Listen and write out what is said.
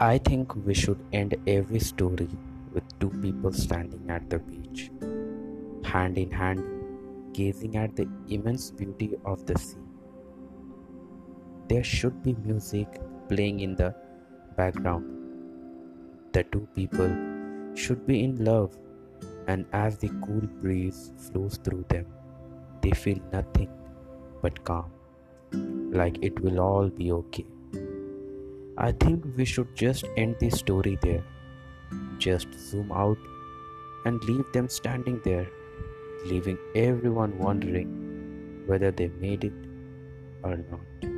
I think we should end every story with two people standing at the beach, hand in hand, gazing at the immense beauty of the sea. There should be music playing in the background. The two people should be in love, and as the cool breeze flows through them, they feel nothing but calm, like it will all be okay. I think we should just end the story there. Just zoom out and leave them standing there, leaving everyone wondering whether they made it or not.